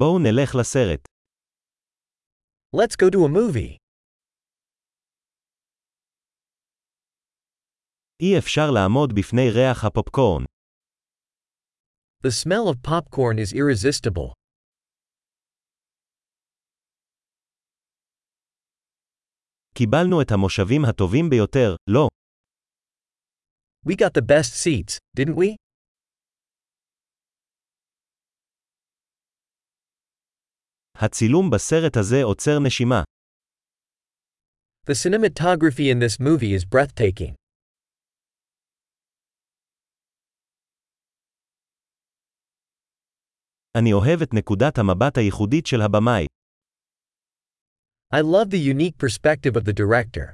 בואו נלך לסרט. Let's go to a movie. אי אפשר לעמוד בפני ריח הפופקורן. The smell of popcorn is irresistible. קיבלנו את המושבים הטובים ביותר, לא. We got the best seats, didn't we? הצילום בסרט הזה עוצר נשימה. The cinematography in this movie is breathtaking. אני אוהב את נקודת המבט הייחודית של הבמאי. I love the unique perspective of the director.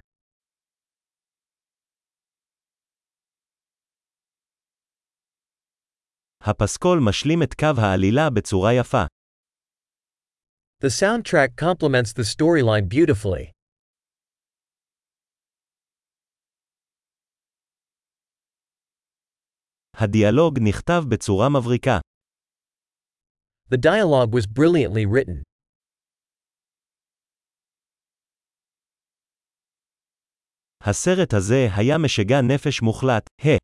הפסקול משלים את קו העלילה בצורה יפה. The soundtrack complements the storyline beautifully. הדיאלוג נכתב בצורה מבריקה. The dialogue was brilliantly written. הסרט הזה היה משגע נפש מוחלט, ה.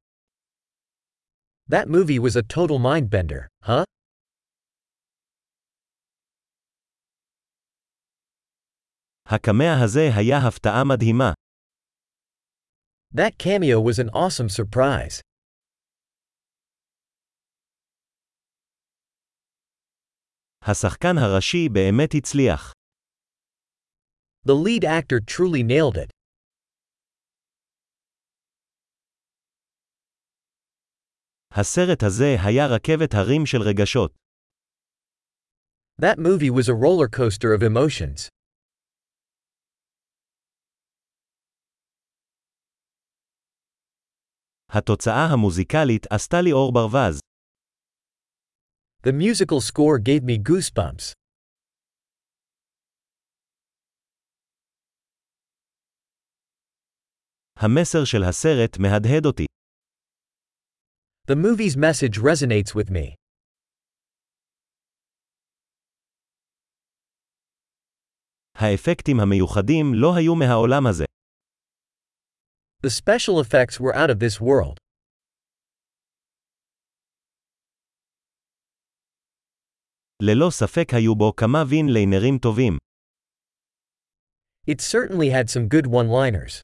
That movie was a total mind bender, huh? הקמע הזה היה הפתעה מדהימה. That cameo was an awesome surprise. השחקן הראשי באמת הצליח. The lead actor truly nailed it. הסרט הזה היה רכבת הרים של רגשות. That movie was a roller coaster of emotions. התוצאה המוזיקלית עשתה לי אור ברווז. The musical score gave me goosebumps. המסר של הסרט מהדהד אותי. The movie's message resonates with me. האפקטים המיוחדים לא היו מהעולם הזה. The special effects were out of this world. ללא ספק היו בו כמה וין ליינרים טובים. It certainly had some good one-liners.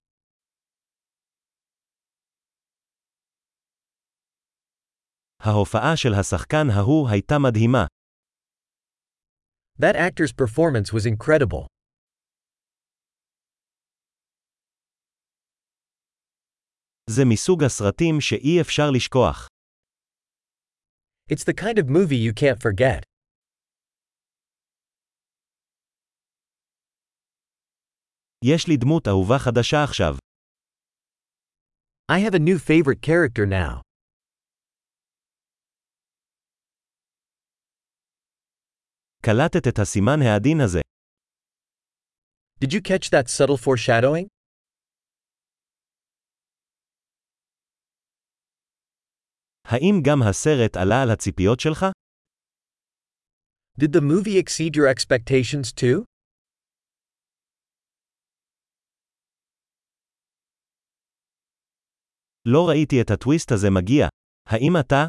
ההופעה של השחקן ההוא הייתה מדהימה. That actor's performance was incredible. זה מסוג הסרטים שאי אפשר לשכוח. It's the kind of movie you can't forget. יש לי דמות אהובה חדשה עכשיו. I have a new favorite character now. קלטת את הסימן העדין הזה. Did you catch that subtle foreshadowing? האם גם הסרט עלה על הציפיות שלך? Did the movie exceed your expectations too? לא ראיתי את הטוויסט הזה מגיע. האם אתה?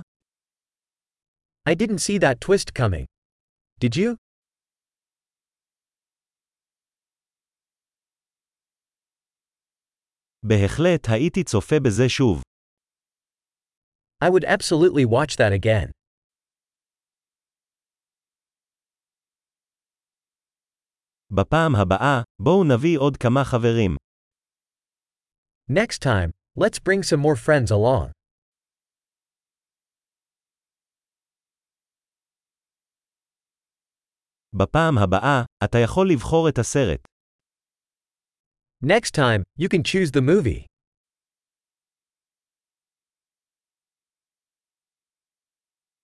I didn't see that twist coming. Did you? בהחלט הייתי צופה בזה שוב. I would absolutely watch that again. בפעם הבאה, בואו נביא עוד כמה חברים. Next time, let's bring some more friends along. בפעם הבאה, אתה יכול לבחור את הסרט. Next time, you can choose the movie.